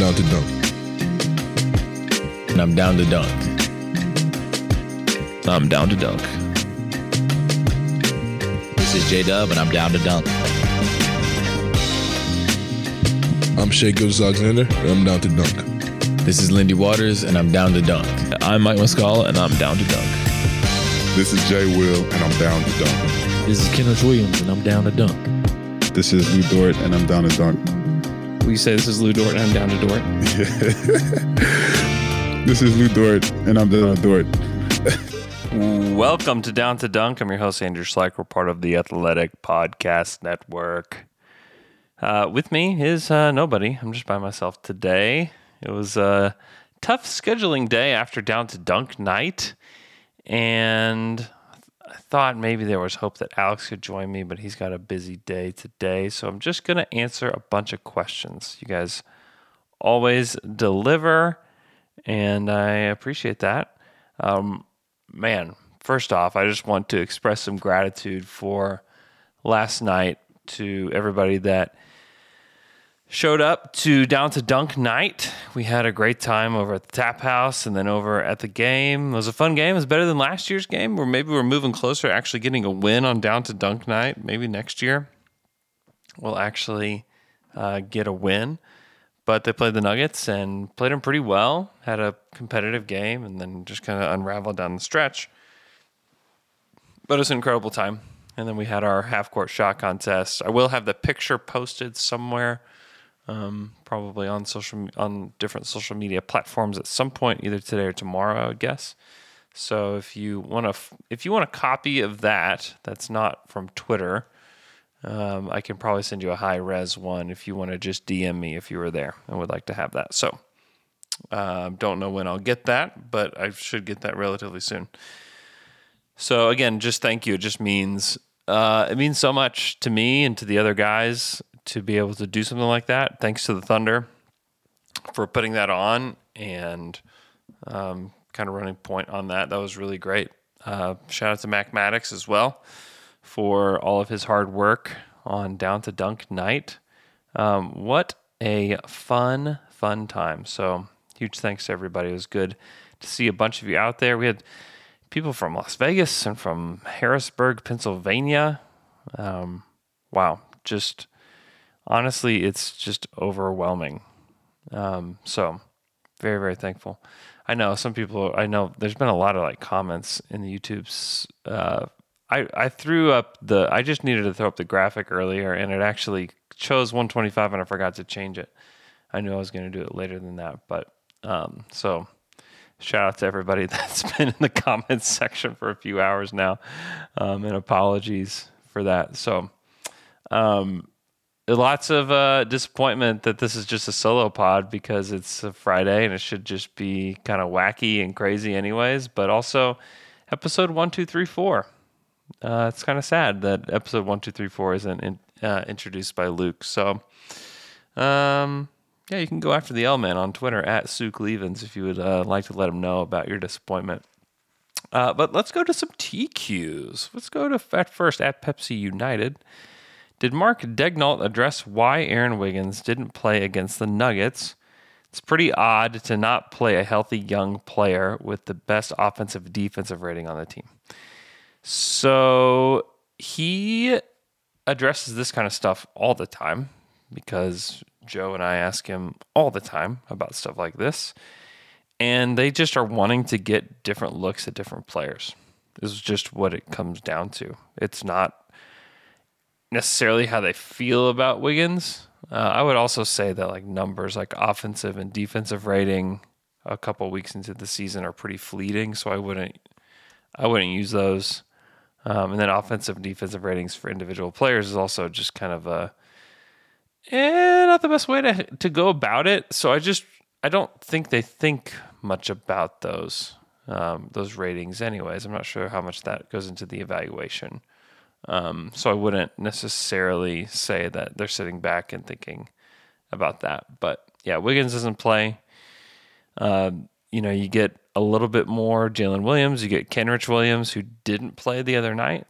I'm down to dunk. And I'm down to dunk. I'm down to dunk. This is J Dub, and I'm down to dunk. I'm Shai Gilgeous-Alexander, and I'm down to dunk. This is Lindy Waters, and I'm down to dunk. I'm Mike Muscala, and I'm down to dunk. This is Jay Will, and I'm down to dunk. This is Kenneth Williams, and I'm down to dunk. This is Lu Dort, and I'm down to dunk. Will you say this is Lou Dort and I'm down to Dort? this is Lou Dort, and I'm down to Dort. Welcome to Down to Dunk. I'm your host, Andrew Schlecht. We're part of the Athletic Podcast Network. Uh, with me is uh, nobody. I'm just by myself today. It was a tough scheduling day after Down to Dunk night. And I thought maybe there was hope that Alex could join me, but he's got a busy day today. So I'm just going to answer a bunch of questions. You guys always deliver, and I appreciate that. Um, man, first off, I just want to express some gratitude for last night to everybody that showed up to down to dunk night. We had a great time over at the tap house and then over at the game. It was a fun game. It was better than last year's game or maybe we're moving closer to actually getting a win on down to dunk night. Maybe next year we'll actually uh, get a win. But they played the nuggets and played them pretty well. Had a competitive game and then just kind of unraveled down the stretch. But it was an incredible time. And then we had our half court shot contest. I will have the picture posted somewhere um, probably on social on different social media platforms at some point, either today or tomorrow, I would guess. So if you want to, if you want a copy of that, that's not from Twitter. Um, I can probably send you a high res one if you want to just DM me if you were there and would like to have that. So um, don't know when I'll get that, but I should get that relatively soon. So again, just thank you. It just means uh, it means so much to me and to the other guys to be able to do something like that. Thanks to the Thunder for putting that on and um, kind of running point on that. That was really great. Uh, shout out to Mac Maddox as well for all of his hard work on Down to Dunk night. Um, what a fun, fun time. So, huge thanks to everybody. It was good to see a bunch of you out there. We had people from Las Vegas and from Harrisburg, Pennsylvania. Um, wow, just honestly, it's just overwhelming. Um, so, very, very thankful. I know some people, I know there's been a lot of like comments in the YouTube's. Uh, I, I threw up the, I just needed to throw up the graphic earlier and it actually chose 125 and I forgot to change it. I knew I was going to do it later than that. But um, so shout out to everybody that's been in the comments section for a few hours now um, and apologies for that. So, um, lots of uh, disappointment that this is just a solo pod because it's a Friday and it should just be kind of wacky and crazy, anyways. But also, episode one, two, three, four. Uh, it's kind of sad that episode one, two, three, four isn't in, uh, introduced by Luke. So, um, yeah, you can go after the L Man on Twitter at Suk Levens if you would uh, like to let him know about your disappointment. Uh, but let's go to some TQs. Let's go to at first at Pepsi United. Did Mark Daigneault address why Aaron Wiggins didn't play against the Nuggets? It's pretty odd to not play a healthy young player with the best offensive defensive rating on the team. So he addresses this kind of stuff all the time because Joe and I ask him all the time about stuff like this. And they just are wanting to get different looks at different players. This is just what it comes down to. It's not necessarily how they feel about Wiggins. Uh, I would also say that like numbers like offensive and defensive rating a couple weeks into the season are pretty fleeting, so I wouldn't I wouldn't use those. Um, and then offensive and defensive ratings for individual players is also just kind of a eh, not the best way to to go about it. So I just I don't think they think much about those um, those ratings, anyways. I'm not sure how much that goes into the evaluation. Um, so I wouldn't necessarily say that they're sitting back and thinking about that. But yeah, Wiggins doesn't play. Uh, you know, you get a little bit more Jalen Williams. You get Kenrich Williams, who didn't play the other night.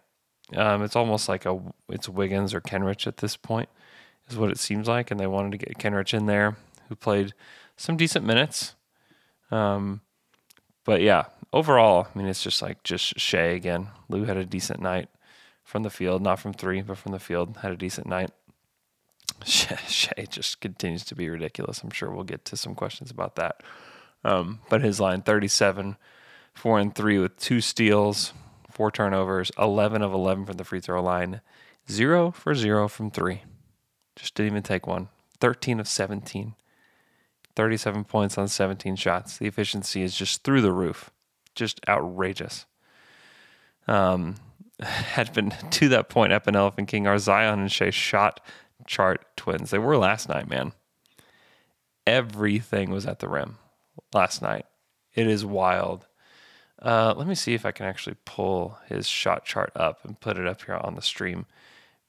Um, it's almost like a it's Wiggins or Kenrich at this point, is what it seems like. And they wanted to get Kenrich in there, who played some decent minutes. Um, but yeah, overall, I mean, it's just like just Shai again. Lou had a decent night from the field, not from three, but from the field. Had a decent night. Shai just continues to be ridiculous. I'm sure we'll get to some questions about that. Um, but his line 37, four and three with two steals, four turnovers, 11 of 11 from the free throw line, zero for zero from three. Just didn't even take one. 13 of 17, 37 points on 17 shots. The efficiency is just through the roof, just outrageous. Um, had been to that point, Epp and Elephant King are Zion and Shai shot chart twins. They were last night, man. Everything was at the rim last night. It is wild. Uh, let me see if I can actually pull his shot chart up and put it up here on the stream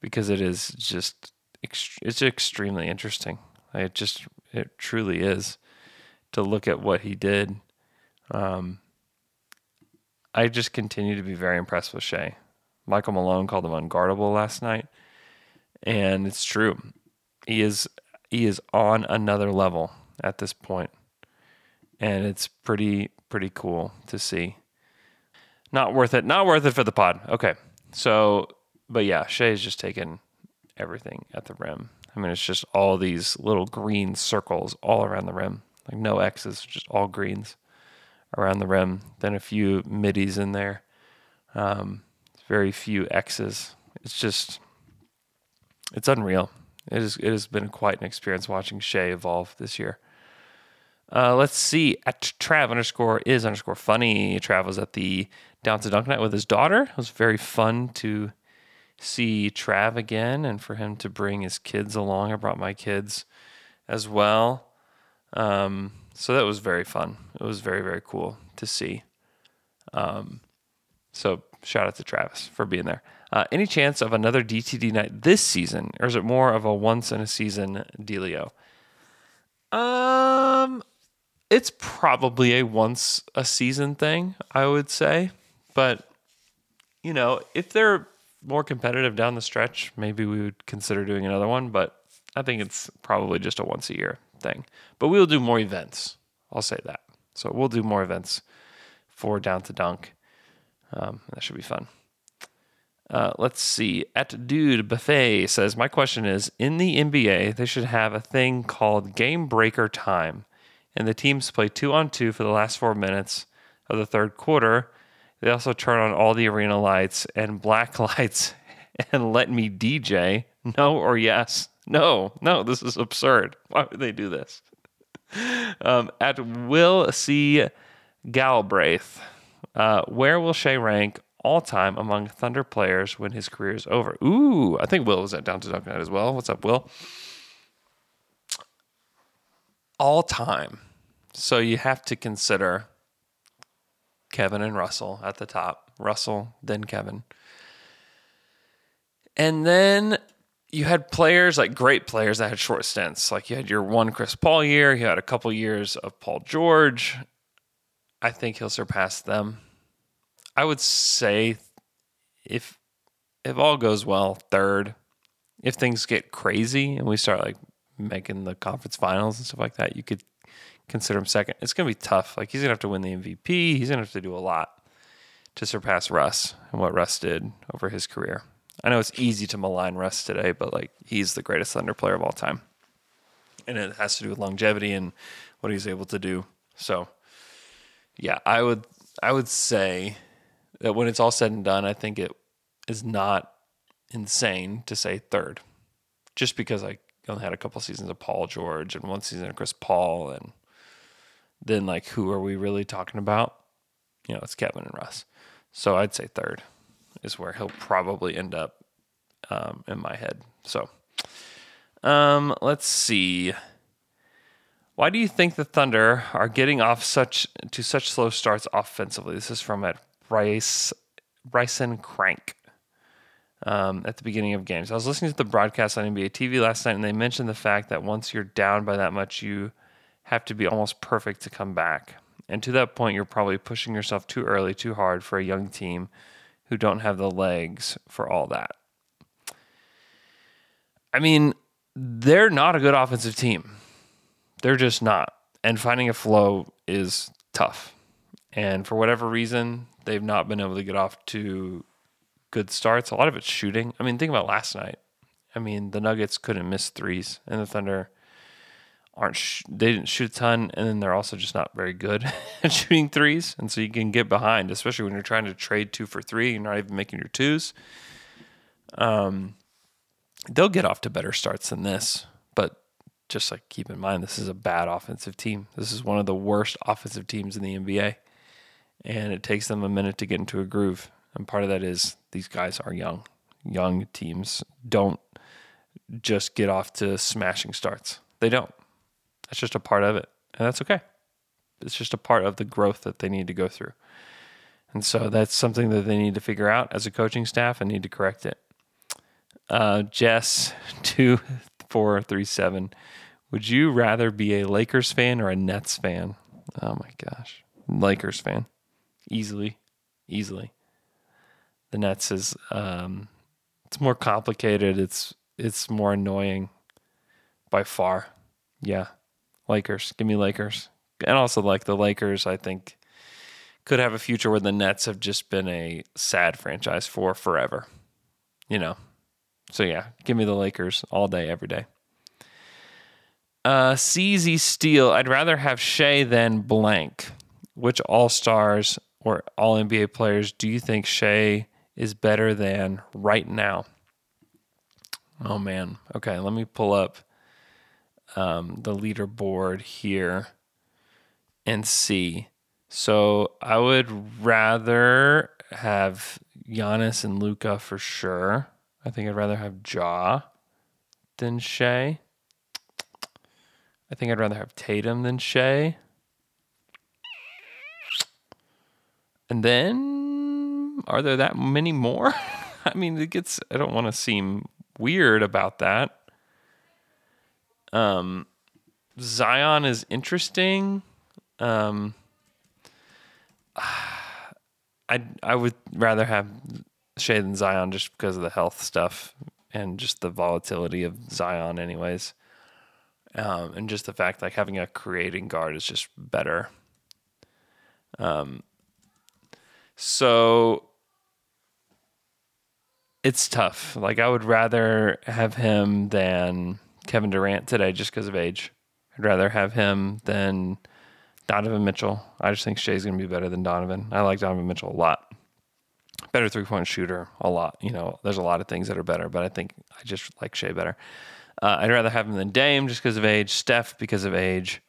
because it is just it's extremely interesting. It just it truly is to look at what he did. Um, I just continue to be very impressed with Shai. Michael Malone called him unguardable last night, and it's true. He is he is on another level at this point and it's pretty pretty cool to see. Not worth it. Not worth it for the pod. Okay. So, but yeah, Shai's just taken everything at the rim. I mean, it's just all these little green circles all around the rim, like no X's, just all greens around the rim. Then a few middies in there. Um, very few X's. It's just, it's unreal. It, is, it has been quite an experience watching Shai evolve this year. Uh, let's see. At Trav underscore is underscore funny. Trav was at the Down to Dunk night with his daughter. It was very fun to see Trav again and for him to bring his kids along. I brought my kids as well. Um, so that was very fun. It was very, very cool to see. Um, so shout out to Travis for being there. Uh, any chance of another DTD night this season, or is it more of a once in a season dealio? Um, it's probably a once a season thing, I would say. But, you know, if they're more competitive down the stretch, maybe we would consider doing another one. But I think it's probably just a once a year thing. But we'll do more events. I'll say that. So we'll do more events for Down to Dunk. Um, that should be fun. Uh, let's see. At Dude Buffet says, My question is In the NBA, they should have a thing called game breaker time and the teams play two on two for the last four minutes of the third quarter. They also turn on all the arena lights and black lights and let me DJ. No or yes? No, no, this is absurd. Why would they do this? Um, at Will C. Galbraith, uh, where will Shai rank all time among Thunder players when his career is over? Ooh, I think Will was at Down to Duncan as well. What's up, Will? all time. So you have to consider Kevin and Russell at the top. Russell, then Kevin. And then you had players like great players that had short stints. Like you had your one Chris Paul year, you had a couple years of Paul George. I think he'll surpass them. I would say if if all goes well, third. If things get crazy and we start like making the conference finals and stuff like that, you could consider him second. It's to be tough. Like he's to have to win the MVP. He's to have to do a lot to surpass Russ and what Russ did over his career. I know it's easy to malign Russ today, but like he's the greatest Thunder player of all time. And it has to do with longevity and what he's able to do. So, yeah, I would I would say that when it's all said and done, I think it is not insane to say third. Just because I only had a couple seasons of Paul George and one season of Chris Paul, and then like who are we really talking about? You know, it's Kevin and Russ. So I'd say third is where he'll probably end up um, in my head. So Um, let's see. Why do you think the Thunder are getting off such to such slow starts offensively? This is from at Bryce Bryson Crank. Um, at the beginning of games, I was listening to the broadcast on NBA TV last night, and they mentioned the fact that once you're down by that much, you have to be almost perfect to come back. And to that point, you're probably pushing yourself too early, too hard for a young team who don't have the legs for all that. I mean, they're not a good offensive team. They're just not. And finding a flow is tough. And for whatever reason, they've not been able to get off to good starts. A lot of it's shooting. I mean, think about last night. I mean, the Nuggets couldn't miss threes, and the Thunder aren't. Sh- they didn't shoot a ton, and then they're also just not very good at shooting threes. And so you can get behind, especially when you're trying to trade two for three. You're not even making your twos. Um, they'll get off to better starts than this, just like keep in mind, this is a bad offensive team. This is one of the worst offensive teams in the NBA, and it takes them a minute to get into a groove. And part of that is these guys are young. Young teams don't just get off to smashing starts. They don't. That's just a part of it. And that's okay. It's just a part of the growth that they need to go through. And so that's something that they need to figure out as a coaching staff and need to correct it. Uh, Jess, 2437. Would you rather be a Lakers fan or a Nets fan? Oh my gosh. Lakers fan. Easily. Easily the Nets is um, it's more complicated. It's it's more annoying by far. Yeah, Lakers. Give me Lakers, and also like the Lakers. I think could have a future where the Nets have just been a sad franchise for forever. You know, so yeah, give me the Lakers all day, every day. Uh, CZ Steel. I'd rather have Shai than blank. Which All Stars or All NBA players do you think Shai is better than right now. Oh man. Okay, let me pull up um, the leaderboard here and see. So I would rather have Giannis and Luka for sure. I think I'd rather have Ja than Shai. I think I'd rather have Tatum than Shai. And then are there that many more? I mean, it gets. I don't want to seem weird about that. Um, Zion is interesting. Um, I I would rather have Shai than Zion just because of the health stuff and just the volatility of Zion, anyways. Um, and just the fact like having a creating guard is just better. Um, so it's tough. Like I would rather have him than Kevin Durant today just because of age. I'd rather have him than Donovan Mitchell. I just think Shai's going to be better than Donovan. I like Donovan Mitchell a lot. Better three point shooter, a lot. You know, there's a lot of things that are better, but I think I just like Shai better. Uh, I'd rather have him than Dame just because of age, Steph because of age.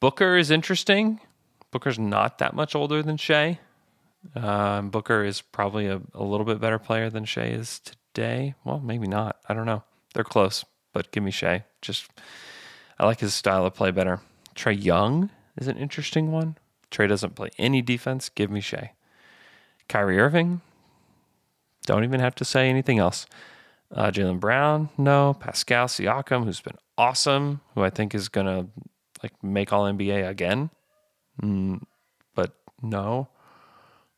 Booker is interesting. Booker's not that much older than Shai. Uh, Booker is probably a, a little bit better player than Shai is today. Well, maybe not. I don't know. They're close, but give me Shai. Just I like his style of play better. Trae Young is an interesting one. Trae doesn't play any defense. Give me Shai. Kyrie Irving. Don't even have to say anything else. Uh, Jaylen Brown, no. Pascal Siakam, who's been awesome, who I think is gonna like make All NBA again. Mm, but no.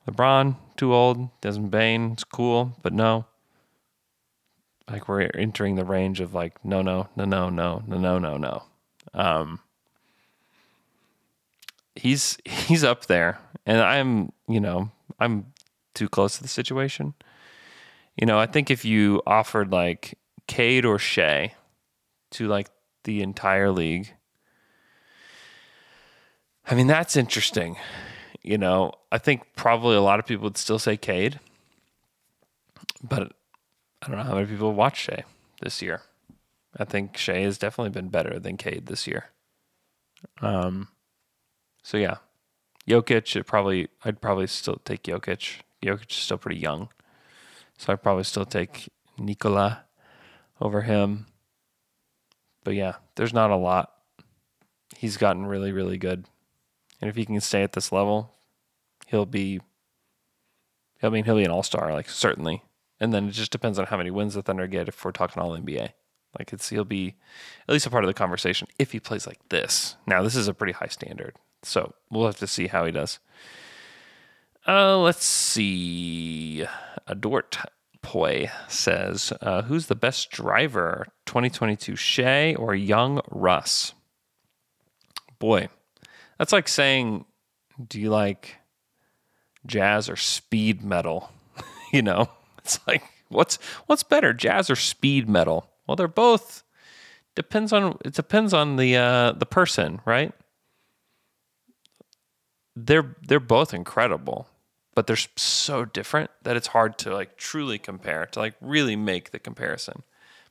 LeBron, too old. Desmond Bane, it's cool, but no. Like we're entering the range of like no, no, no, no, no, no, no, no, no. Um, he's he's up there, and I'm you know I'm too close to the situation. You know, I think if you offered like Cade or Shai to like the entire league, I mean that's interesting. You know, I think probably a lot of people would still say Cade, but I don't know how many people watch Shai this year. I think Shai has definitely been better than Cade this year. Um, so yeah, Jokic. It probably, I'd probably still take Jokic. Jokic is still pretty young, so I'd probably still take Nikola over him. but yeah, there's not a lot. He's gotten really, really good. And if he can stay at this level, he'll be I mean, he'll be an all star, like certainly. And then it just depends on how many wins the Thunder get if we're talking all NBA. Like it's he'll be at least a part of the conversation if he plays like this. Now this is a pretty high standard, so we'll have to see how he does. Uh, let's see. Adort Poi says, uh, "Who's the best driver, 2022, Shai or Young Russ?" Boy, that's like saying, "Do you like jazz or speed metal?" you know, it's like, what's what's better, jazz or speed metal? Well, they're both depends on it depends on the uh, the person, right? They're they're both incredible, but they're so different that it's hard to like truly compare to like really make the comparison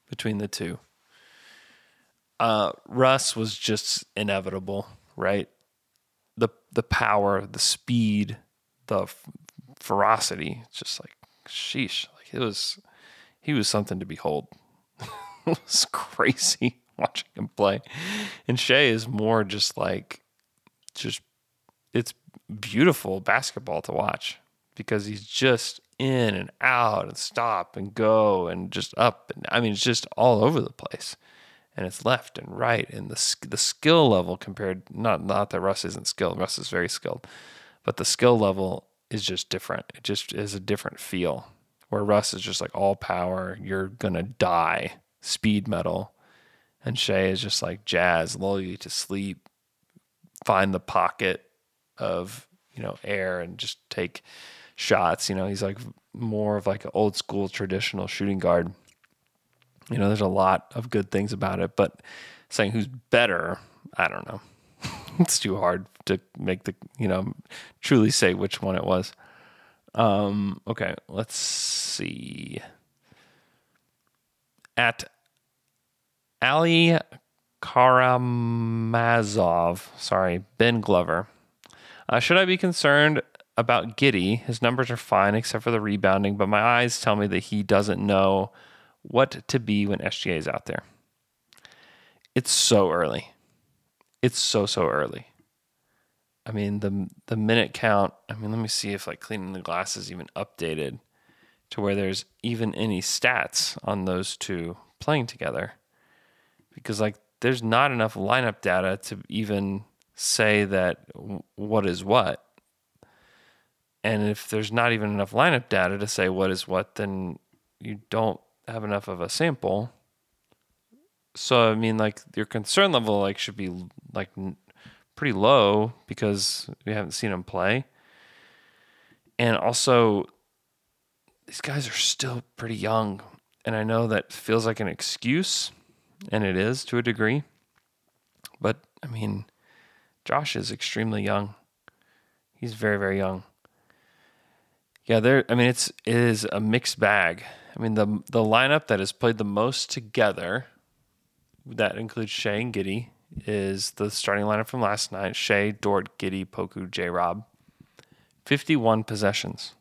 between the two. Uh, Russ was just inevitable, right? The the power, the speed, the f- ferocity, just like sheesh, like it was he was something to behold. it was crazy watching him play. And Shai is more just like, just, it's beautiful basketball to watch because he's just in and out and stop and go and just up. And I mean, it's just all over the place. And it's left and right. And the, the skill level compared, not, not that Russ isn't skilled, Russ is very skilled, but the skill level is just different. It just is a different feel where Russ is just like all power, you're to die speed metal. And Shai is just like jazz, lull you to sleep, find the pocket of, you know, air and just take shots. You know, he's like more of like an old school traditional shooting guard. You know, there's a lot of good things about it, but saying who's better, I don't know. it's too hard to make the, you know, truly say which one it was. Um, okay, let's see at Ali Karamazov, sorry, Ben Glover. Uh, should I be concerned about Giddey? His numbers are fine except for the rebounding, but my eyes tell me that he doesn't know what to be when SGA is out there. It's so early. It's so so early. I mean the the minute count. I mean, let me see if like cleaning the glass is even updated to where there's even any stats on those two playing together because like there's not enough lineup data to even say that what is what and if there's not even enough lineup data to say what is what then you don't have enough of a sample so i mean like your concern level like should be like pretty low because we haven't seen him play and also these guys are still pretty young. And I know that feels like an excuse, and it is to a degree. But I mean, Josh is extremely young. He's very, very young. Yeah, there. I mean, it's it is a mixed bag. I mean, the the lineup that has played the most together, that includes Shai and Giddey, is the starting lineup from last night: Shai, Dort, Giddey, Poku, J. Rob. Fifty-one possessions.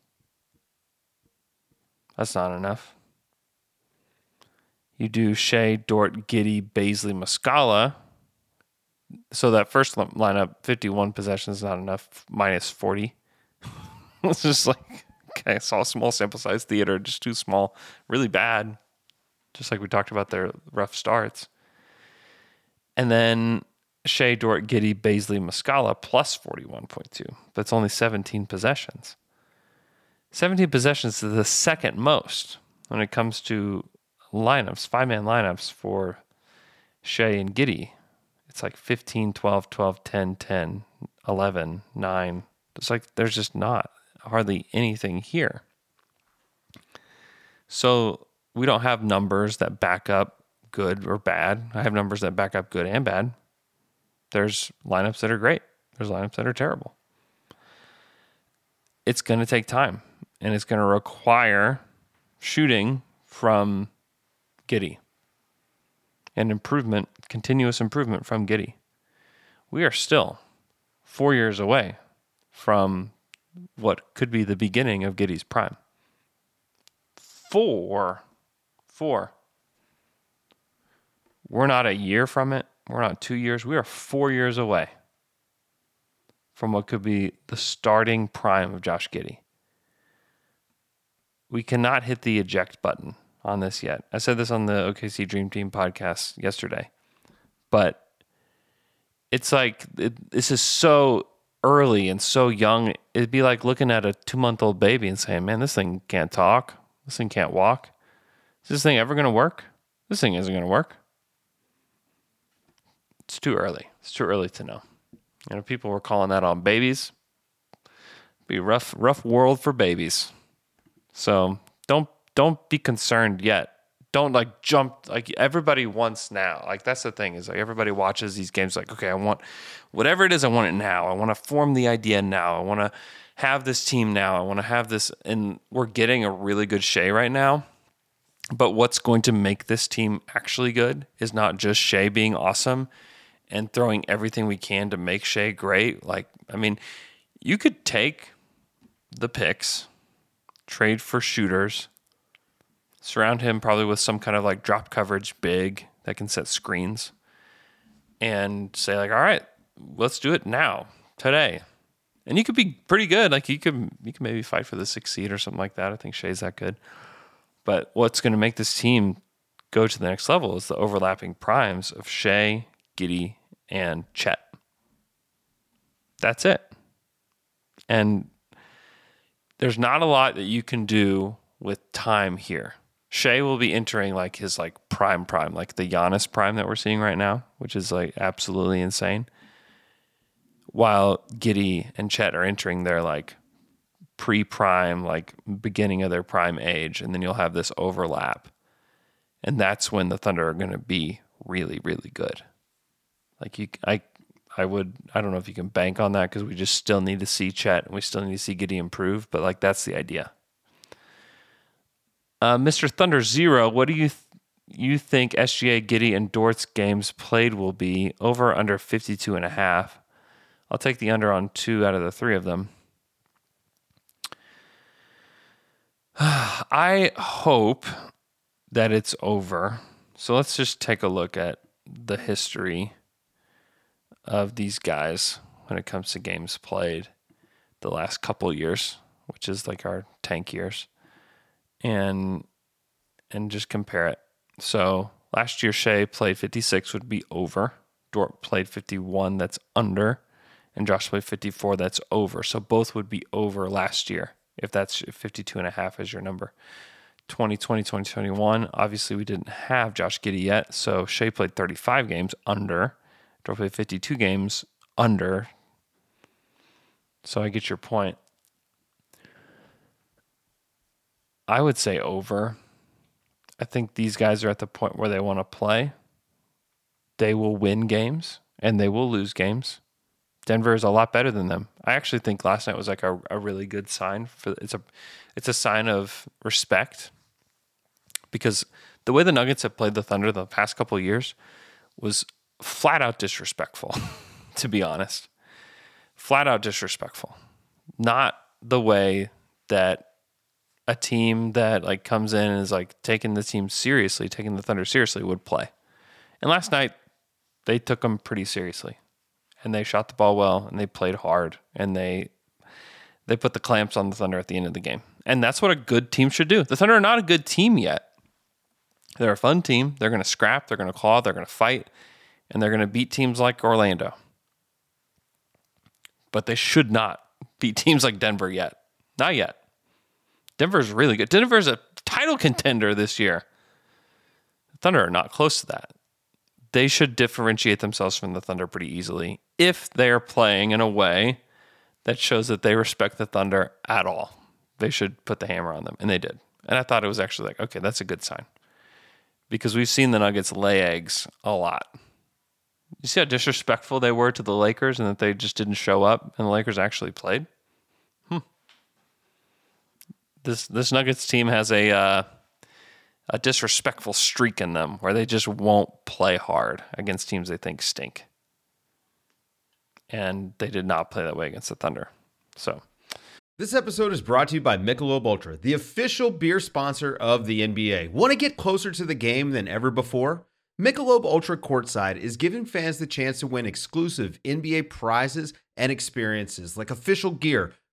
That's not enough. You do Shai, Dort, Giddey, Bazley, Muscala. So that first lineup, 51 possessions, not enough, minus 40. it's just like, okay, I saw a small sample size theater, just too small, really bad. Just like we talked about their rough starts. And then Shai, Dort, Giddey, Bazley, Muscala plus 41.2. That's only 17 possessions. 17 possessions is the second most when it comes to lineups, five man lineups for Shai and Giddey. It's like 15, 12, 12, 10, 10, 11, 9. It's like there's just not hardly anything here. So we don't have numbers that back up good or bad. I have numbers that back up good and bad. There's lineups that are great, there's lineups that are terrible. It's going to take time and it's going to require shooting from Giddey and improvement, continuous improvement from Giddey. We are still four years away from what could be the beginning of Giddey's prime. Four. Four. We're not a year from it. We're not two years. We are four years away from what could be the starting prime of Josh Giddey. We cannot hit the eject button on this yet. I said this on the OKC Dream Team podcast yesterday, but it's like it, this is so early and so young. It'd be like looking at a two month old baby and saying, man, this thing can't talk. This thing can't walk. Is this thing ever going to work? This thing isn't going to work. It's too early. It's too early to know. You know, people were calling that on babies. It'd Be rough, rough world for babies. So don't don't be concerned yet. Don't like jump like everybody wants now. Like that's the thing is like everybody watches these games like okay, I want whatever it is, I want it now. I want to form the idea now. I want to have this team now. I want to have this, and we're getting a really good Shai right now. But what's going to make this team actually good is not just Shai being awesome and throwing everything we can to make Shai great. Like, I mean, you could take the picks, trade for shooters, surround him probably with some kind of like drop coverage big that can set screens, and say, like, all right, let's do it now, today. And you could be pretty good. Like you could you could maybe fight for the sixth seed or something like that. I think Shai's that good. But what's going to make this team go to the next level is the overlapping primes of Shai, Giddey, and Chet. That's it. And there's not a lot that you can do with time here. Shai will be entering like his like prime prime, like the Giannis prime that we're seeing right now, which is like absolutely insane. While Giddey and Chet are entering their like pre-prime, like beginning of their prime age, and then you'll have this overlap. And that's when the Thunder are going to be really, really good. Like you, I, I would, I don't know if you can bank on that because we just still need to see Chet and we still need to see Giddey improve. But like that's the idea. Uh, Mr. Thunder Zero, what do you th- you think SGA, Giddey and Dort's games played will be over under 52 and a half? I'll take the under on two out of the three of them. I hope that it's over. So let's just take a look at the history of these guys when it comes to games played the last couple years, which is like our tank years. And and just compare it. So last year Shai played 56 would be over. Dort played 51 that's under and Josh played 54 that's over. So both would be over last year if that's 52 and a half is your number. 2020, 2021, obviously we didn't have Josh Giddey yet. So Shai played 35 games under. Dort played 52 games under. So I get your point. I would say over. I think these guys are at the point where they want to play. They will win games and they will lose games. Denver is a lot better than them. I actually think last night was like a, a really good sign for it's a it's a sign of respect because the way the Nuggets have played the Thunder the past couple years was flat out disrespectful, to be honest. Flat out disrespectful. Not the way that a team that like comes in and is like taking the team seriously, taking the Thunder seriously would play. And last night they took them pretty seriously and they shot the ball well and they played hard and they they put the clamps on the Thunder at the end of the game. And that's what a good team should do. The Thunder are not a good team yet. They're a fun team. They're going to scrap, they're going to claw, they're going to fight, and they're going to beat teams like Orlando. But they should not beat teams like Denver yet. Not yet. Denver's really good. Denver's a title contender this year. Thunder are not close to that they should differentiate themselves from the Thunder pretty easily if they are playing in a way that shows that they respect the Thunder at all. They should put the hammer on them, and they did. And I thought it was actually like, okay, that's a good sign because we've seen the Nuggets lay eggs a lot. You see how disrespectful they were to the Lakers and that they just didn't show up, and the Lakers actually played. This this Nuggets team has a uh, a disrespectful streak in them where they just won't play hard against teams they think stink. And they did not play that way against the Thunder. So, this episode is brought to you by Michelob Ultra, the official beer sponsor of the NBA. Want to get closer to the game than ever before? Michelob Ultra Courtside is giving fans the chance to win exclusive NBA prizes and experiences like official gear,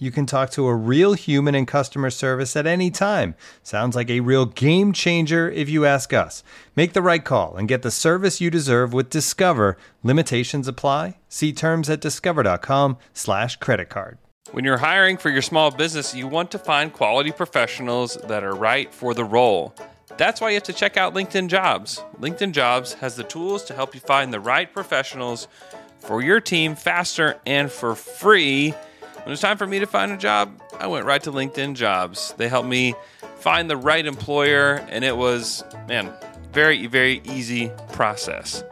You can talk to a real human in customer service at any time. Sounds like a real game changer if you ask us. Make the right call and get the service you deserve with Discover. Limitations apply. See terms at discover.com/slash credit card. When you're hiring for your small business, you want to find quality professionals that are right for the role. That's why you have to check out LinkedIn Jobs. LinkedIn Jobs has the tools to help you find the right professionals for your team faster and for free. When it's time for me to find a job, I went right to LinkedIn Jobs. They helped me find the right employer, and it was, man, very, very easy process.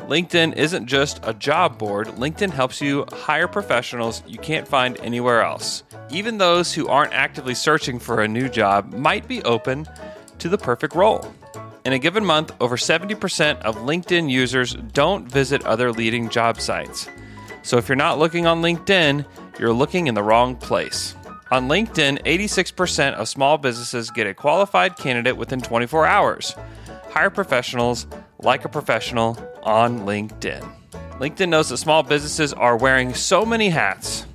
LinkedIn isn't just a job board, LinkedIn helps you hire professionals you can't find anywhere else. Even those who aren't actively searching for a new job might be open to the perfect role. In a given month, over 70% of LinkedIn users don't visit other leading job sites. So if you're not looking on LinkedIn, you're looking in the wrong place. On LinkedIn, 86% of small businesses get a qualified candidate within 24 hours. Hire professionals like a professional on LinkedIn. LinkedIn knows that small businesses are wearing so many hats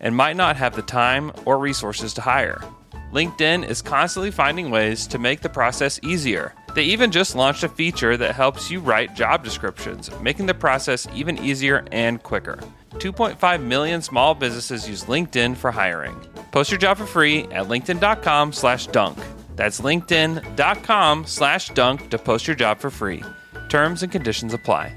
and might not have the time or resources to hire. LinkedIn is constantly finding ways to make the process easier. They even just launched a feature that helps you write job descriptions, making the process even easier and quicker. 2.5 million small businesses use LinkedIn for hiring. Post your job for free at linkedin.com slash dunk. That's linkedin.com slash dunk to post your job for free. Terms and conditions apply.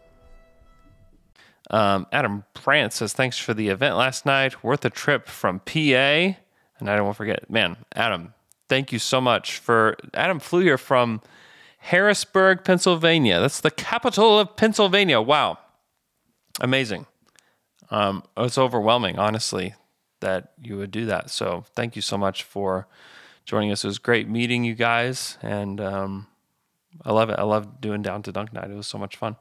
Um, Adam Brandt says, Thanks for the event last night. Worth a trip from PA. And I won't forget, man, Adam, thank you so much for. Adam flew here from Harrisburg, Pennsylvania. That's the capital of Pennsylvania. Wow. Amazing. Um, it's overwhelming, honestly, that you would do that. So thank you so much for joining us. It was great meeting you guys, and um, I love it. I love doing Down to Dunk Night. It was so much fun.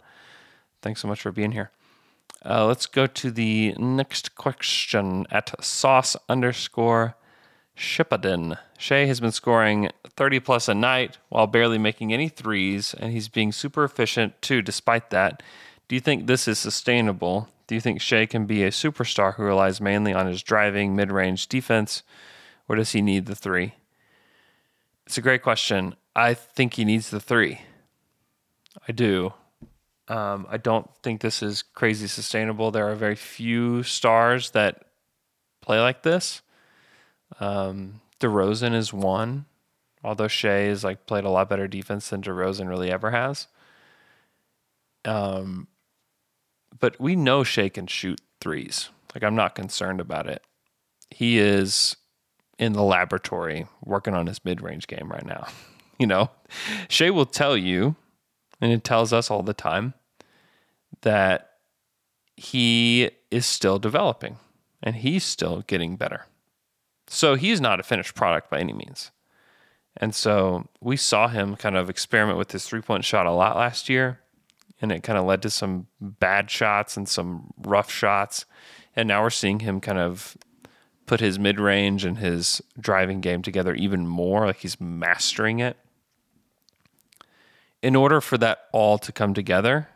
Thanks so much for being here. Uh, let's go to the next question at sauce underscore Shippaden. Shai has been scoring 30 plus a night while barely making any threes, and he's being super efficient too, despite that. Do you think this is sustainable? Do you think Shai can be a superstar who relies mainly on his driving, mid range defense, or does he need the three? It's a great question. I think he needs the three. I do. Um, I don't think this is crazy sustainable. There are very few stars that play like this. Um, DeRozan is one, although Shai has like played a lot better defense than DeRozan really ever has. Um, but we know Shai can shoot threes. Like I'm not concerned about it. He is in the laboratory working on his mid-range game right now. you know, Shai will tell you, and it tells us all the time that he is still developing and he's still getting better. So he's not a finished product by any means. And so we saw him kind of experiment with his three point shot a lot last year and it kind of led to some bad shots and some rough shots. And now we're seeing him kind of put his mid range and his driving game together even more, like he's mastering it. In order for that all to come together,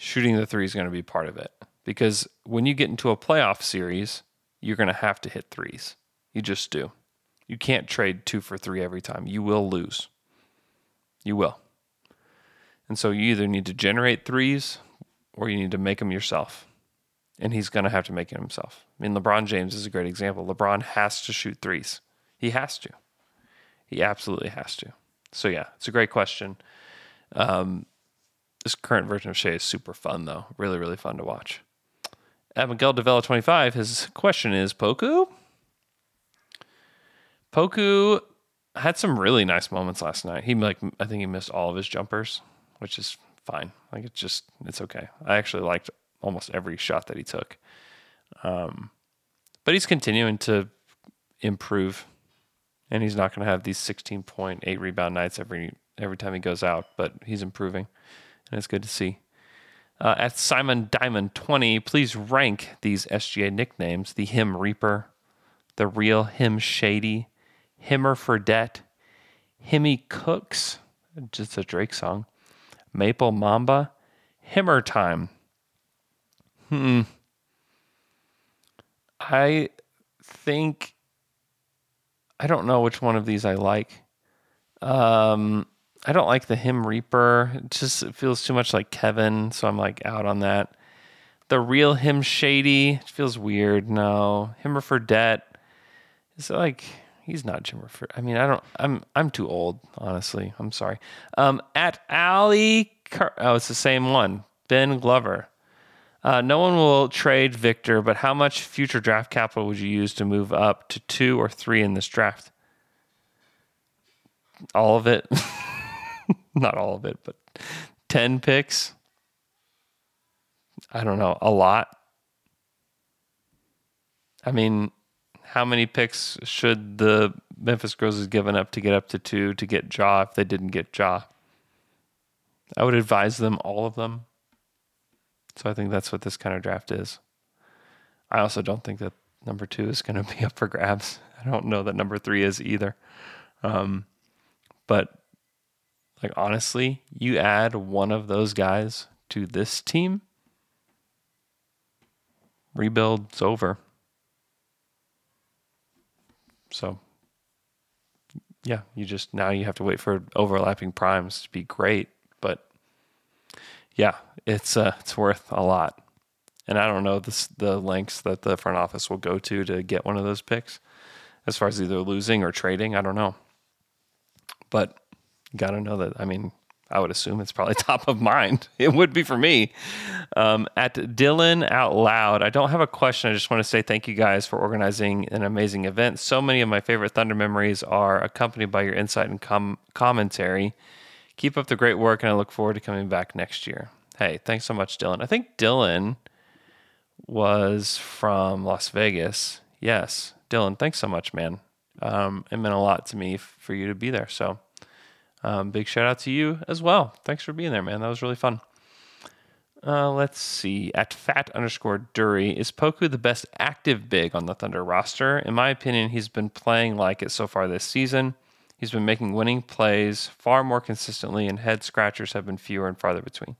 shooting the three is going to be part of it. Because when you get into a playoff series, you're going to have to hit threes. You just do. You can't trade two for three every time. You will lose. You will. And so you either need to generate threes or you need to make them yourself. and he's going to have to make it himself. I mean, LeBron James is a great example. LeBron has to shoot threes. He has to. He absolutely has to. So yeah, it's a great question. Um, this current version of Shai is super fun though. Really, really fun to watch. At Miguel Devella 25, his question is Poku? Poku had some really nice moments last night. He like I think he missed all of his jumpers, which is fine. Like it's just it's okay. I actually liked almost every shot that he took. Um, but he's continuing to improve, and he's not going to have these 16.8 rebound nights every every time he goes out. But he's improving, and it's good to see. Uh, at Simon Diamond 20, please rank these SGA nicknames: the Him Reaper, the Real Him Shady, Himmer for Debt, Himmy Cooks, just a Drake song, Maple Mamba, Himmer Time. Hmm. I think I don't know which one of these I like. Um, I don't like the Him Reaper. It just it feels too much like Kevin, so I'm like out on that. The real Him Shady it feels weird. No, him for Debt. It's like he's not Jim Refer. I mean, I don't. I'm I'm too old, honestly. I'm sorry. Um, at Ali, Car- oh, it's the same one. Ben Glover. Uh, no one will trade Victor, but how much future draft capital would you use to move up to two or three in this draft? All of it. Not all of it, but 10 picks. I don't know, a lot. I mean, how many picks should the Memphis Grizzlies given up to get up to two to get Ja if they didn't get Ja? I would advise them all of them. So I think that's what this kind of draft is. I also don't think that number two is going to be up for grabs. I don't know that number three is either. Um, but like honestly, you add one of those guys to this team, rebuild's over. So yeah, you just now you have to wait for overlapping primes to be great, but yeah, it's uh, it's worth a lot. And I don't know this, the lengths that the front office will go to to get one of those picks, as far as either losing or trading. I don't know, but got to know that. I mean, I would assume it's probably top of mind. It would be for me. Um, at Dylan Out Loud, I don't have a question. I just want to say thank you guys for organizing an amazing event. So many of my favorite Thunder memories are accompanied by your insight and com- commentary. Keep up the great work, and I look forward to coming back next year. Hey, thanks so much, Dylan. I think Dylan was from Las Vegas. Yes, Dylan, thanks so much, man. Um, it meant a lot to me f- for you to be there. So, um, big shout out to you as well. Thanks for being there, man. That was really fun. Uh, let's see. At fat underscore Dury, is Poku the best active big on the Thunder roster? In my opinion, he's been playing like it so far this season. He's been making winning plays far more consistently, and head scratchers have been fewer and farther between.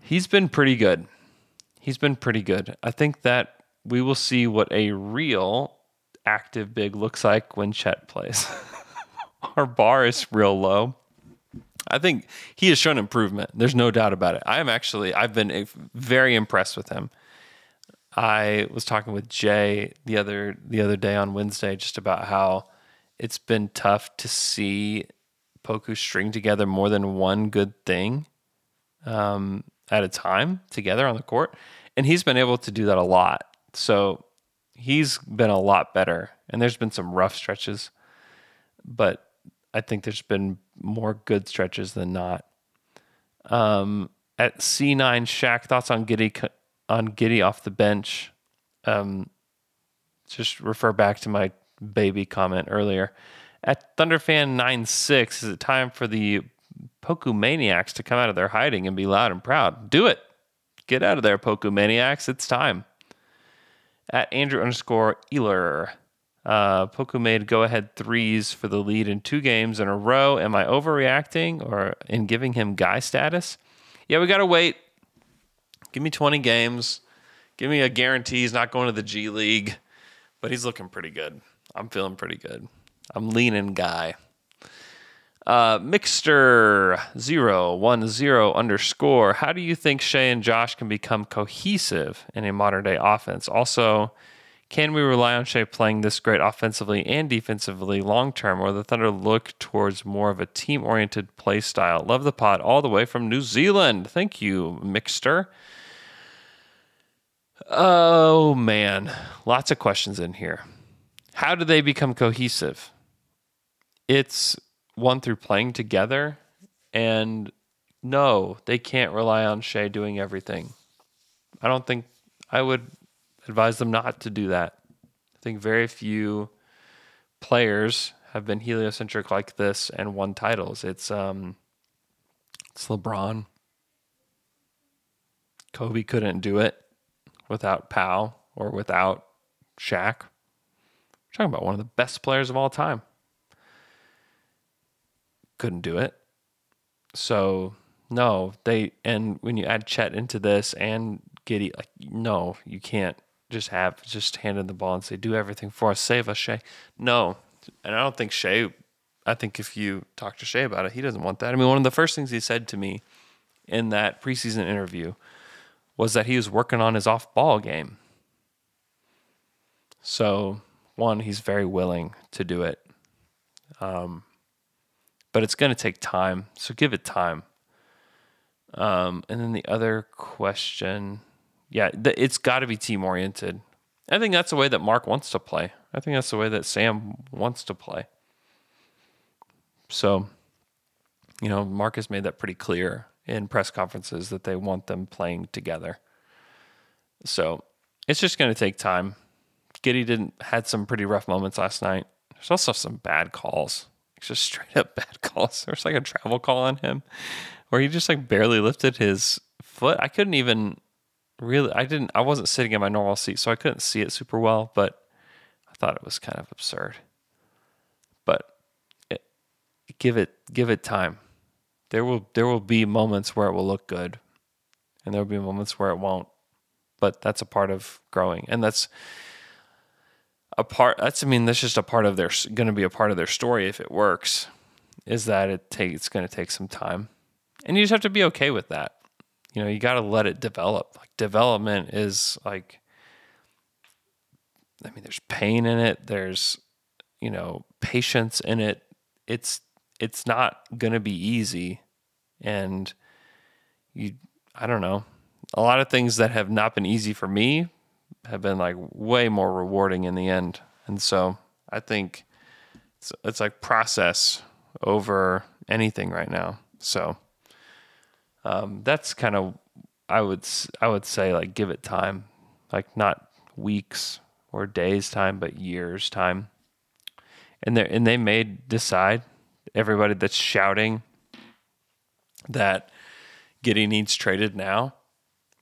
He's been pretty good. He's been pretty good. I think that we will see what a real active big looks like when Chet plays. Our bar is real low. I think he has shown improvement. There's no doubt about it. I am actually, I've been very impressed with him. I was talking with Jay the other the other day on Wednesday just about how it's been tough to see Poku string together more than one good thing um, at a time together on the court, and he's been able to do that a lot. So he's been a lot better. And there's been some rough stretches, but I think there's been more good stretches than not. Um, at C9 Shaq, thoughts on Giddey on Giddey off the bench. Um, just refer back to my baby comment earlier. At Thunderfan 96, is it time for the Poku Maniacs to come out of their hiding and be loud and proud? Do it. Get out of there, Poku Maniacs. It's time. At Andrew underscore Ealer, uh, Poku made go ahead threes for the lead in two games in a row. Am I overreacting or in giving him guy status? Yeah, we got to wait. Give me 20 games. Give me a guarantee he's not going to the G League, but he's looking pretty good. I'm feeling pretty good. I'm leaning guy. Uh, Mixter zero one zero underscore. How do you think Shai and Josh can become cohesive in a modern day offense? Also, can we rely on Shai playing this great offensively and defensively long term, or the Thunder look towards more of a team oriented play style? Love the pod all the way from New Zealand. Thank you, Mixter. Oh man, lots of questions in here. How do they become cohesive? It's one through playing together, and no, they can't rely on Shai doing everything. I don't think I would advise them not to do that. I think very few players have been heliocentric like this and won titles. It's um it's LeBron. Kobe couldn't do it without Pau or without Shaq. We're talking about one of the best players of all time. Couldn't do it. So no, they and when you add Chet into this and Giddey, like no, you can't just have just hand in the ball and say, do everything for us, save us, Shai. No. And I don't think Shai I think if you talk to Shai about it, he doesn't want that. I mean, one of the first things he said to me in that preseason interview was that he was working on his off ball game. So, one, he's very willing to do it. Um, but it's going to take time. So, give it time. Um, and then the other question yeah, it's got to be team oriented. I think that's the way that Mark wants to play. I think that's the way that Sam wants to play. So, you know, Mark has made that pretty clear in press conferences that they want them playing together. So it's just going to take time. Giddey didn't had some pretty rough moments last night. There's also some bad calls, just straight up bad calls. There's like a travel call on him where he just like barely lifted his foot. I couldn't even really I didn't I wasn't sitting in my normal seat, so I couldn't see it super well, but I thought it was kind of absurd. But it, give it give it time. There will there will be moments where it will look good, and there will be moments where it won't. But that's a part of growing, and that's a part. That's I mean that's just a part of their going to be a part of their story if it works. Is that it take it's going to take some time, and you just have to be okay with that you know you got to let it develop. Like development is like i mean there's pain in it there's you know patience in it. It's it's not going to be easy. And you i don't know. A lot of things that have not been easy for me have been like way more rewarding in the end. And so i think it's, it's like process over anything right now. So um, that's kind of I would I would say like give it time, like not weeks or days time, but years time. And they and they may decide everybody that's shouting that Giddey needs traded now.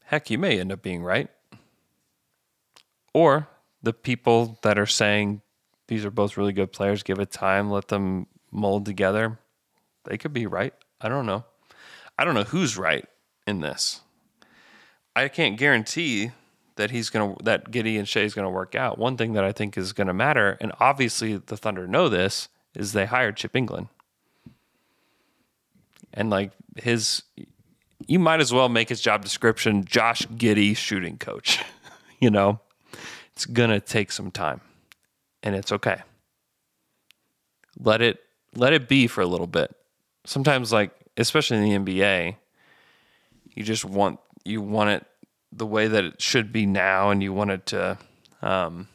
Heck, you may end up being right. Or the people that are saying these are both really good players, give it time, let them mold together. They could be right. I don't know. I don't know who's right in this. I can't guarantee that he's gonna that Giddey and Shai is gonna work out. One thing that I think is gonna matter, and obviously the Thunder know this, is they hired Chip Engelland, And like his you might as well make his job description Josh Giddey shooting coach. you know? It's gonna take some time. And it's okay. Let it let it be for a little bit. Sometimes like especially in the NBA, you just want you want it the way that it should be now, and you want it to, um,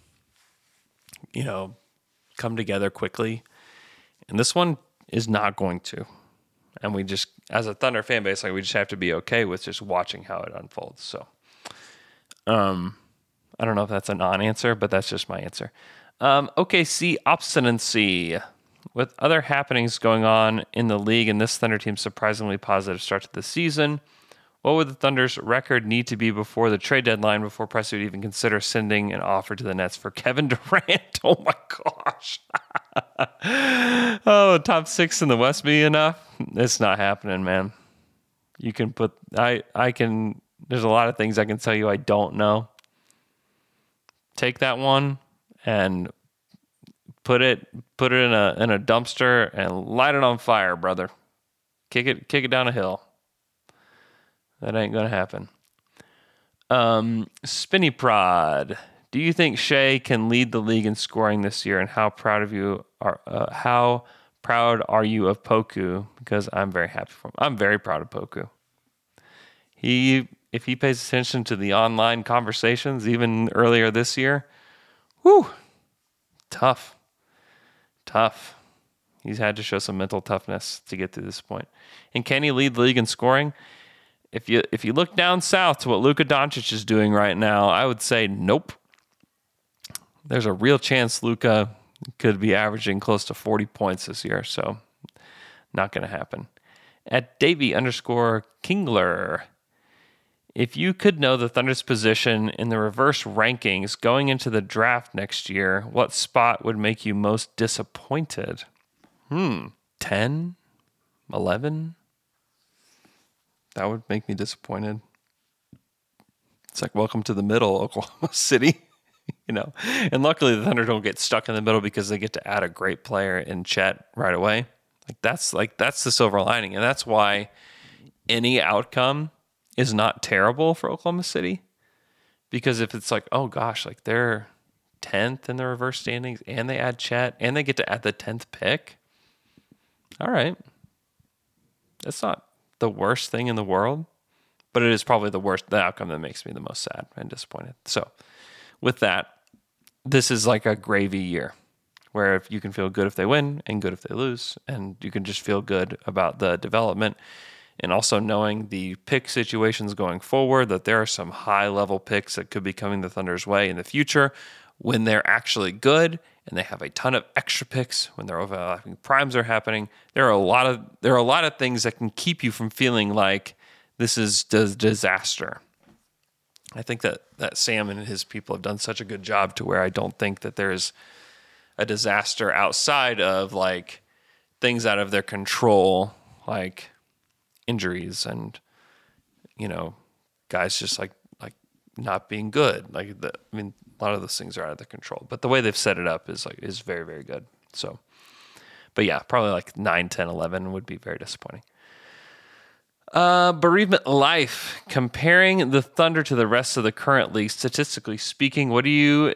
you know, come together quickly. And this one is not going to. And we just, as a Thunder fan base, like we just have to be okay with just watching how it unfolds. So, um, I don't know if that's a non-answer, but that's just my answer. Um, OKC obstinacy. With other happenings going on in the league and this Thunder team's surprisingly positive start to the season, what would the Thunder's record need to be before the trade deadline before Presti would even consider sending an offer to the Nets for Kevin Durant? Oh my gosh. oh, top six in the West be enough? It's not happening, man. You can put I I can there's a lot of things I can tell you I don't know. Take that one and put it put it in a in a dumpster and light it on fire, brother. Kick it kick it down a hill. That ain't gonna happen. Um, Spinny Prod. Do you think Shai can lead the league in scoring this year? And how proud of you are? Uh, how proud are you of Poku? Because I'm very happy for him. I'm very proud of Poku. He, if he pays attention to the online conversations, even earlier this year, whew, tough, tough. He's had to show some mental toughness to get to this point. And can he lead the league in scoring? If you if you look down south to what Luka Doncic is doing right now, I would say nope. There's a real chance Luka could be averaging close to 40 points this year, so not going to happen. At Davy underscore Kingler, if you could know the Thunder's position in the reverse rankings going into the draft next year, what spot would make you most disappointed? Hmm, 10, 11? That would make me disappointed. It's like welcome to the middle, Oklahoma City. you know, and luckily the Thunder don't get stuck in the middle because they get to add a great player in Chet right away. Like that's like that's the silver lining, and that's why any outcome is not terrible for Oklahoma City. Because if it's like, oh gosh, like they're tenth in the reverse standings, and they add Chet, and they get to add the tenth pick. All right, that's not the worst thing in the world, but it is probably the worst the outcome that makes me the most sad and disappointed. So with that, this is like a gravy year where if you can feel good if they win and good if they lose, and you can just feel good about the development. And also knowing the pick situations going forward, that there are some high level picks that could be coming the Thunder's way in the future when they're actually good and they have a ton of extra picks when their overlapping primes are happening. There are a lot of there are a lot of things that can keep you from feeling like this is a disaster. I think that that Sam and his people have done such a good job to where I don't think that there's a disaster outside of like things out of their control, like injuries and you know guys just like like not being good. Like the, I mean, a lot of those things are out of the control. But the way they've set it up is like is very very good. So, but yeah, probably like 9, 10, 11 would be very disappointing. Uh, bereavement life. Comparing the Thunder to the rest of the current league, statistically speaking, what do you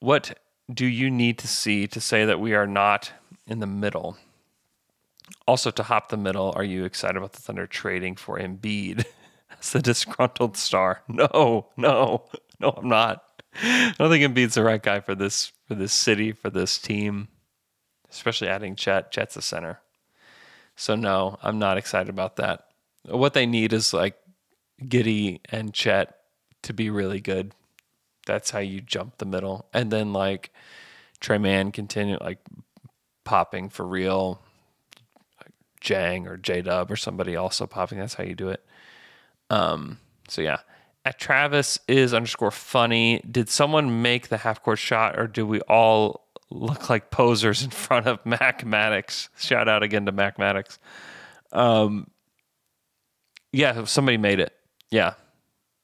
what do you need to see to say that we are not in the middle? Also, to hop the middle, are you excited about the Thunder trading for Embiid as the disgruntled star? No, no, no, I'm not. I don't think Embiid's the right guy for this for this city for this team, especially adding Chet. Chet's the center, so no, I'm not excited about that. What they need is like Giddey and Chet to be really good. That's how you jump the middle. And then like Tre Mann continue like popping for real. Jang or J Dub or somebody also popping. That's how you do it. Um, so yeah. At Travis is underscore funny. Did someone make the half court shot or do we all look like posers in front of Maddox? Shout out again to Maddox. Um, yeah, somebody made it. Yeah.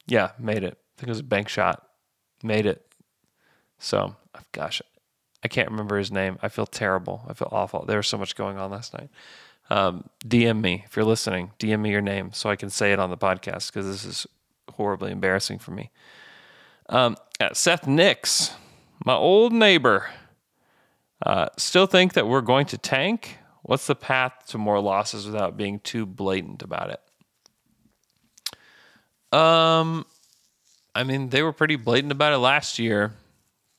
Yeah, made it. I think it was a bank shot. Made it. So, gosh, I can't remember his name. I feel terrible. I feel awful. There was so much going on last night. Um, DM me if you're listening. DM me your name so I can say it on the podcast because this is horribly embarrassing for me. Um, Seth Nix, my old neighbor, uh, still think that we're going to tank. What's the path to more losses without being too blatant about it? Um, I mean, they were pretty blatant about it last year,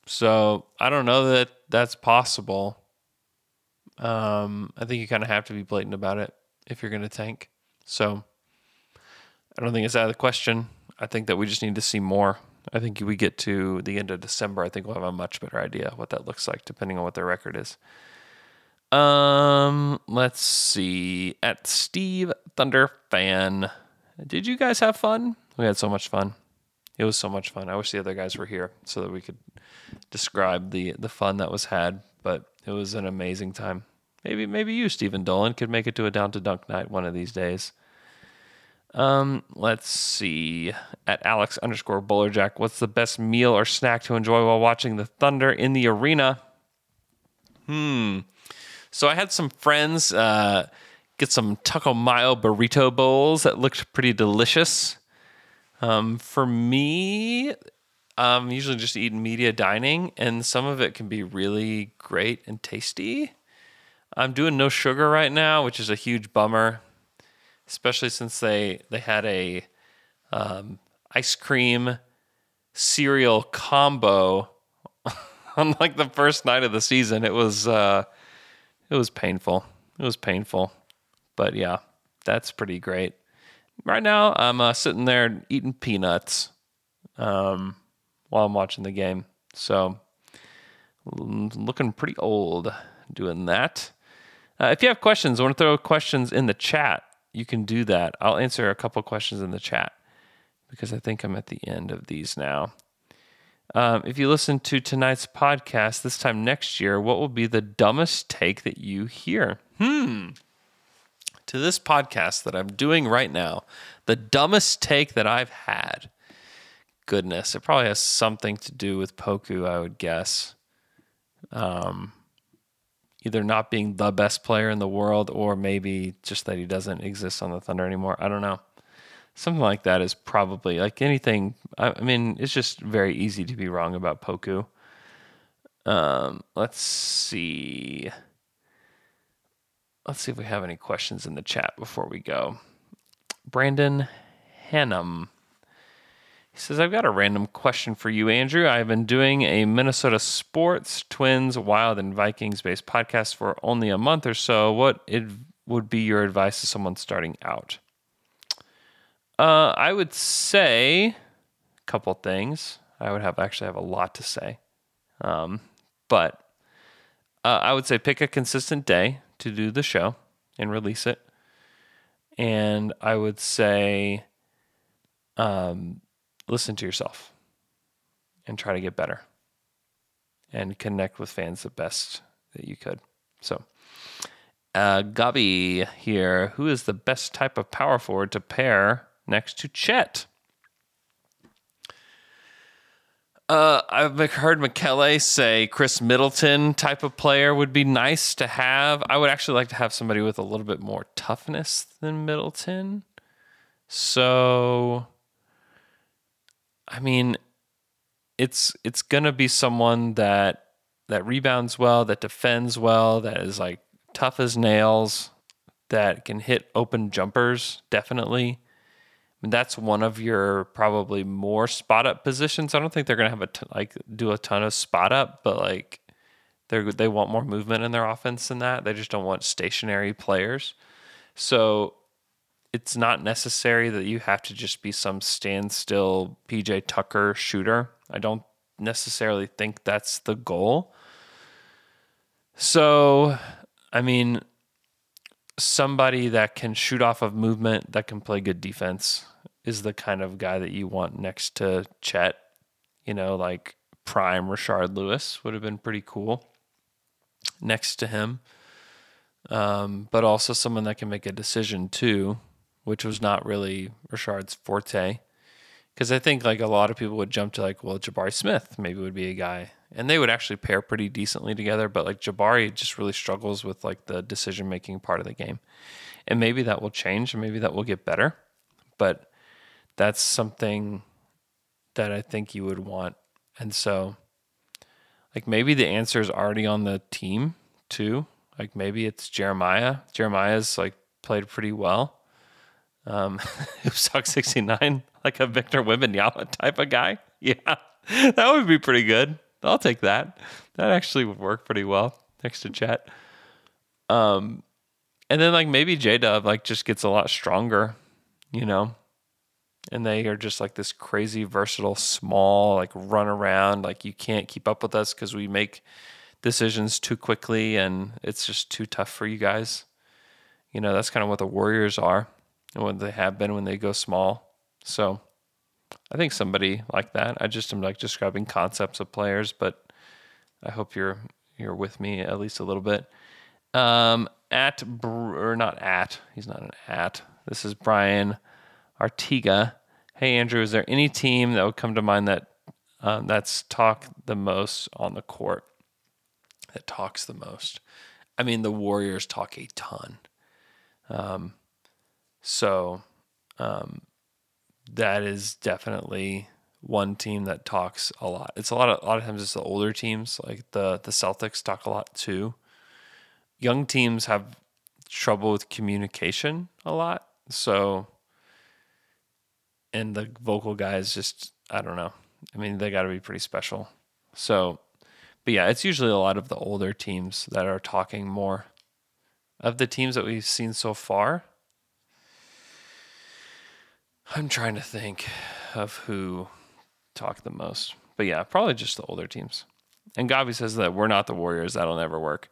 so I don't know that that's possible. Um, I think you kind of have to be blatant about it if you're going to tank. So I don't think it's out of the question. I think that we just need to see more. I think we get to the end of December. I think we'll have a much better idea what that looks like, depending on what their record is. Um, let's see. At Steve Thunder fan, did you guys have fun? We had so much fun. It was so much fun. I wish the other guys were here so that we could describe the the fun that was had. But it was an amazing time. Maybe maybe you, Stephen Dolan, could make it to a down to dunk night one of these days. Um, let's see. At Alex underscore Bowlerjack, what's the best meal or snack to enjoy while watching the Thunder in the arena? Hmm. So I had some friends uh, get some taco mayo burrito bowls that looked pretty delicious. Um, for me, I'm usually just eating media dining, and some of it can be really great and tasty. I'm doing no sugar right now, which is a huge bummer, especially since they they had a um, ice cream cereal combo on like the first night of the season. It was uh, it was painful. It was painful, but yeah, that's pretty great. Right now, I'm uh, sitting there eating peanuts um, while I'm watching the game. So looking pretty old doing that. Uh, if you have questions, I want to throw questions in the chat. You can do that. I'll answer a couple questions in the chat because I think I'm at the end of these now. Um, if you listen to tonight's podcast this time next year, what will be the dumbest take that you hear? Hmm. To this podcast that I'm doing right now, the dumbest take that I've had. Goodness, it probably has something to do with Poku, I would guess. Um, either not being the best player in the world or maybe just that he doesn't exist on the Thunder anymore. I don't know. Something like that is probably like anything. I, mean, it's just very easy to be wrong about Poku. Um, let's see. Let's see if we have any questions in the chat before we go. Brandon Hannum he says, I've got a random question for you, Andrew. I've been doing a Minnesota sports, Twins, Wild, and Vikings based podcast for only a month or so. What it would be your advice to someone starting out? Uh, I would say a couple things. I would have actually have a lot to say. Um, but uh, I would say pick a consistent day to do the show and release it. And I would say, um, listen to yourself and try to get better and connect with fans the best that you could. So, uh, Gabi here, who is the best type of power forward to pair next to Chet? Uh, I've heard Michele say Khris Middleton type of player would be nice to have. I would actually like to have somebody with a little bit more toughness than Middleton. So I mean, it's it's gonna be someone that that rebounds well, that defends well, that is like tough as nails, that can hit open jumpers. Definitely, I mean, that's one of your probably more spot up positions. I don't think they're gonna have a t- like do a ton of spot up, but like they they want more movement in their offense than that. They just don't want stationary players. So it's not necessary that you have to just be some standstill PJ Tucker shooter. I don't necessarily think that's the goal. So, I mean, somebody that can shoot off of movement, that can play good defense, is the kind of guy that you want next to Chet. You know, like prime Rashard Lewis would have been pretty cool next to him. Um, but also someone that can make a decision too which was not really Rashard's forte. Because I think like a lot of people would jump to like, well, Jabari Smith maybe would be a guy, and they would actually pair pretty decently together. But like Jabari just really struggles with like the decision making part of the game, and maybe that will change, and maybe that will get better. But that's something that I think you would want, and so like maybe the answer is already on the team too. Like maybe it's Jeremiah. Jeremiah's like played pretty well um, Hoopstock 69, like a Victor Wembanyama type of guy. Yeah, that would be pretty good. I'll take that. That actually would work pretty well next to Chet. Um, and then like maybe J Dub like just gets a lot stronger, you know, and they are just like this crazy versatile small like run around like you can't keep up with us because we make decisions too quickly and it's just too tough for you guys. You know that's kind of what the Warriors are and what they have been when they go small. So I think somebody like that. I just am like describing concepts of players, but I hope you're you're with me at least a little bit. Um, at or not at, he's not an at. This is Brian Artiga. Hey Andrew, is there any team that would come to mind that um, that's talk the most on the court? that talks the most. I mean, the Warriors talk a ton. Um, so um, that is definitely one team that talks a lot. It's a lot of a lot of times it's the older teams, like the the Celtics talk a lot too. Young teams have trouble with communication a lot. So and the vocal guys just I don't know. I mean, they got to be pretty special. So, but yeah, it's usually a lot of the older teams that are talking more. Of the teams that we've seen so far, I'm trying to think of who talked the most. But yeah, probably just the older teams. And Gabi says that we're not the Warriors. That'll never work.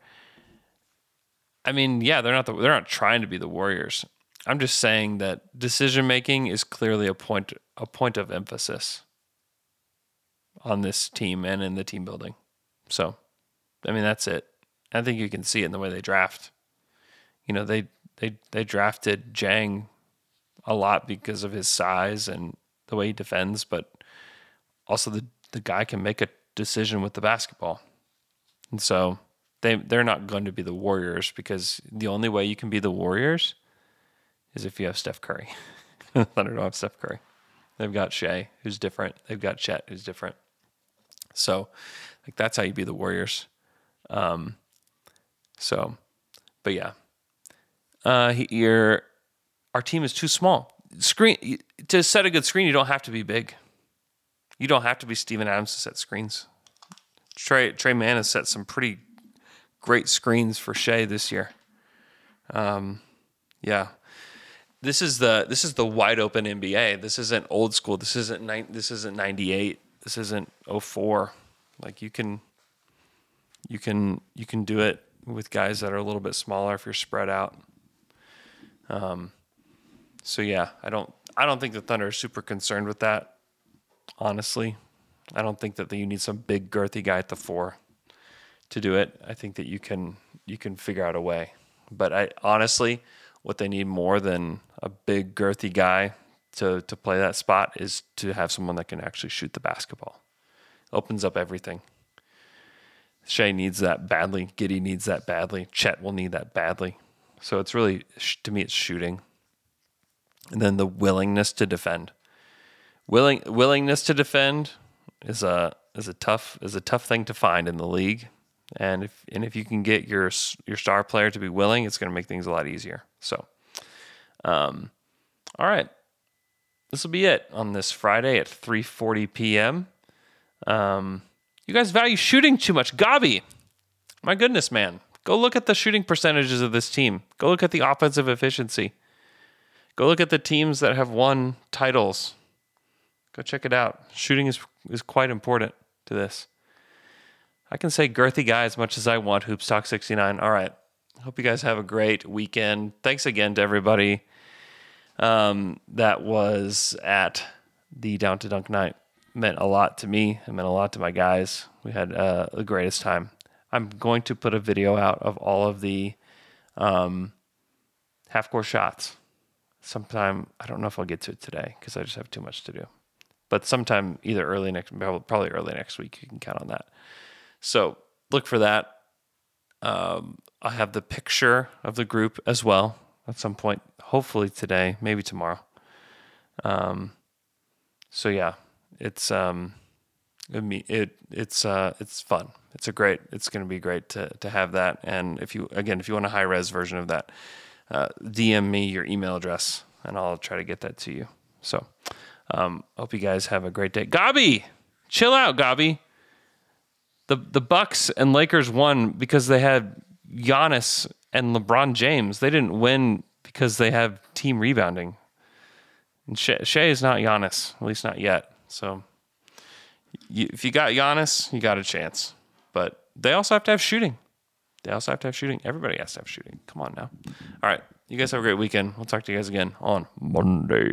I mean, yeah, they're not the, they're not trying to be the Warriors. I'm just saying that decision making is clearly a point a point of emphasis on this team and in the team building. So, I mean, that's it. I think you can see it in the way they draft. You know, they they they drafted Dieng a lot because of his size and the way he defends, but also the the guy can make a decision with the basketball. And so they they're not going to be the Warriors because the only way you can be the Warriors is if you have Steph Curry. Thunder don't have Steph Curry. They've got Shai, who's different. They've got Chet, who's different. So, like that's how you be the Warriors. Um, so, but yeah, uh, he, your our team is too small. Screen to set a good screen, you don't have to be big. You don't have to be Steven Adams to set screens. Trey Tre Mann has set some pretty great screens for Shai this year. Um, yeah, this is the this is the wide open NBA. This isn't old school. This isn't ni- this isn't 98. This isn't 04. Like you can you can you can do it with guys that are a little bit smaller if you're spread out. Um so yeah, I don't I don't think the Thunder are super concerned with that. Honestly, I don't think that you need some big girthy guy at the 4 to do it. I think that you can you can figure out a way. But I honestly what they need more than a big girthy guy to to play that spot is to have someone that can actually shoot the basketball. Opens up everything. Shai needs that badly. Giddey needs that badly. Chet will need that badly. So it's really to me it's shooting. And then the willingness to defend. Willing willingness to defend is a is a tough is a tough thing to find in the league. And if and if you can get your your star player to be willing, it's going to make things a lot easier. So, um, all right, this will be it on this Friday at 3:40 p.m. Um, you guys value shooting too much, Gabi. My goodness, man, go look at the shooting percentages of this team. Go look at the offensive efficiency. Go look at the teams that have won titles. Go check it out. Shooting is is quite important to this. I can say girthy guy as much as I want. Hoops Talk 69. All right. Hope you guys have a great weekend. Thanks again to everybody um, that was at the Down to Dunk night. Meant a lot to me. It meant a lot to my guys. We had uh, the greatest time. I'm going to put a video out of all of the um, half court shots. Sometime, I don't know if I'll get to it today because I just have too much to do. But sometime either early next, probably early next week, you can count on that. So look for that. Um, I have the picture of the group as well at some point, hopefully today, maybe tomorrow. Um, so yeah, it's um, it, it it's uh, it's fun. It's a great. It's going to be great to to have that. And if you again, if you want a high res version of that, uh, DM me your email address, and I'll try to get that to you. So, um, hope you guys have a great day. Gabi, chill out, Gabi the the Bucks and Lakers won because they had Giannis and LeBron James. They didn't win because they have team rebounding. And Shai is not Giannis, at least not yet. So you, if you got Giannis, you got a chance. But they also have to have shooting. They also have to have shooting. Everybody has to have shooting. Come on now. All right. You guys have a great weekend. We'll talk to you guys again on Monday.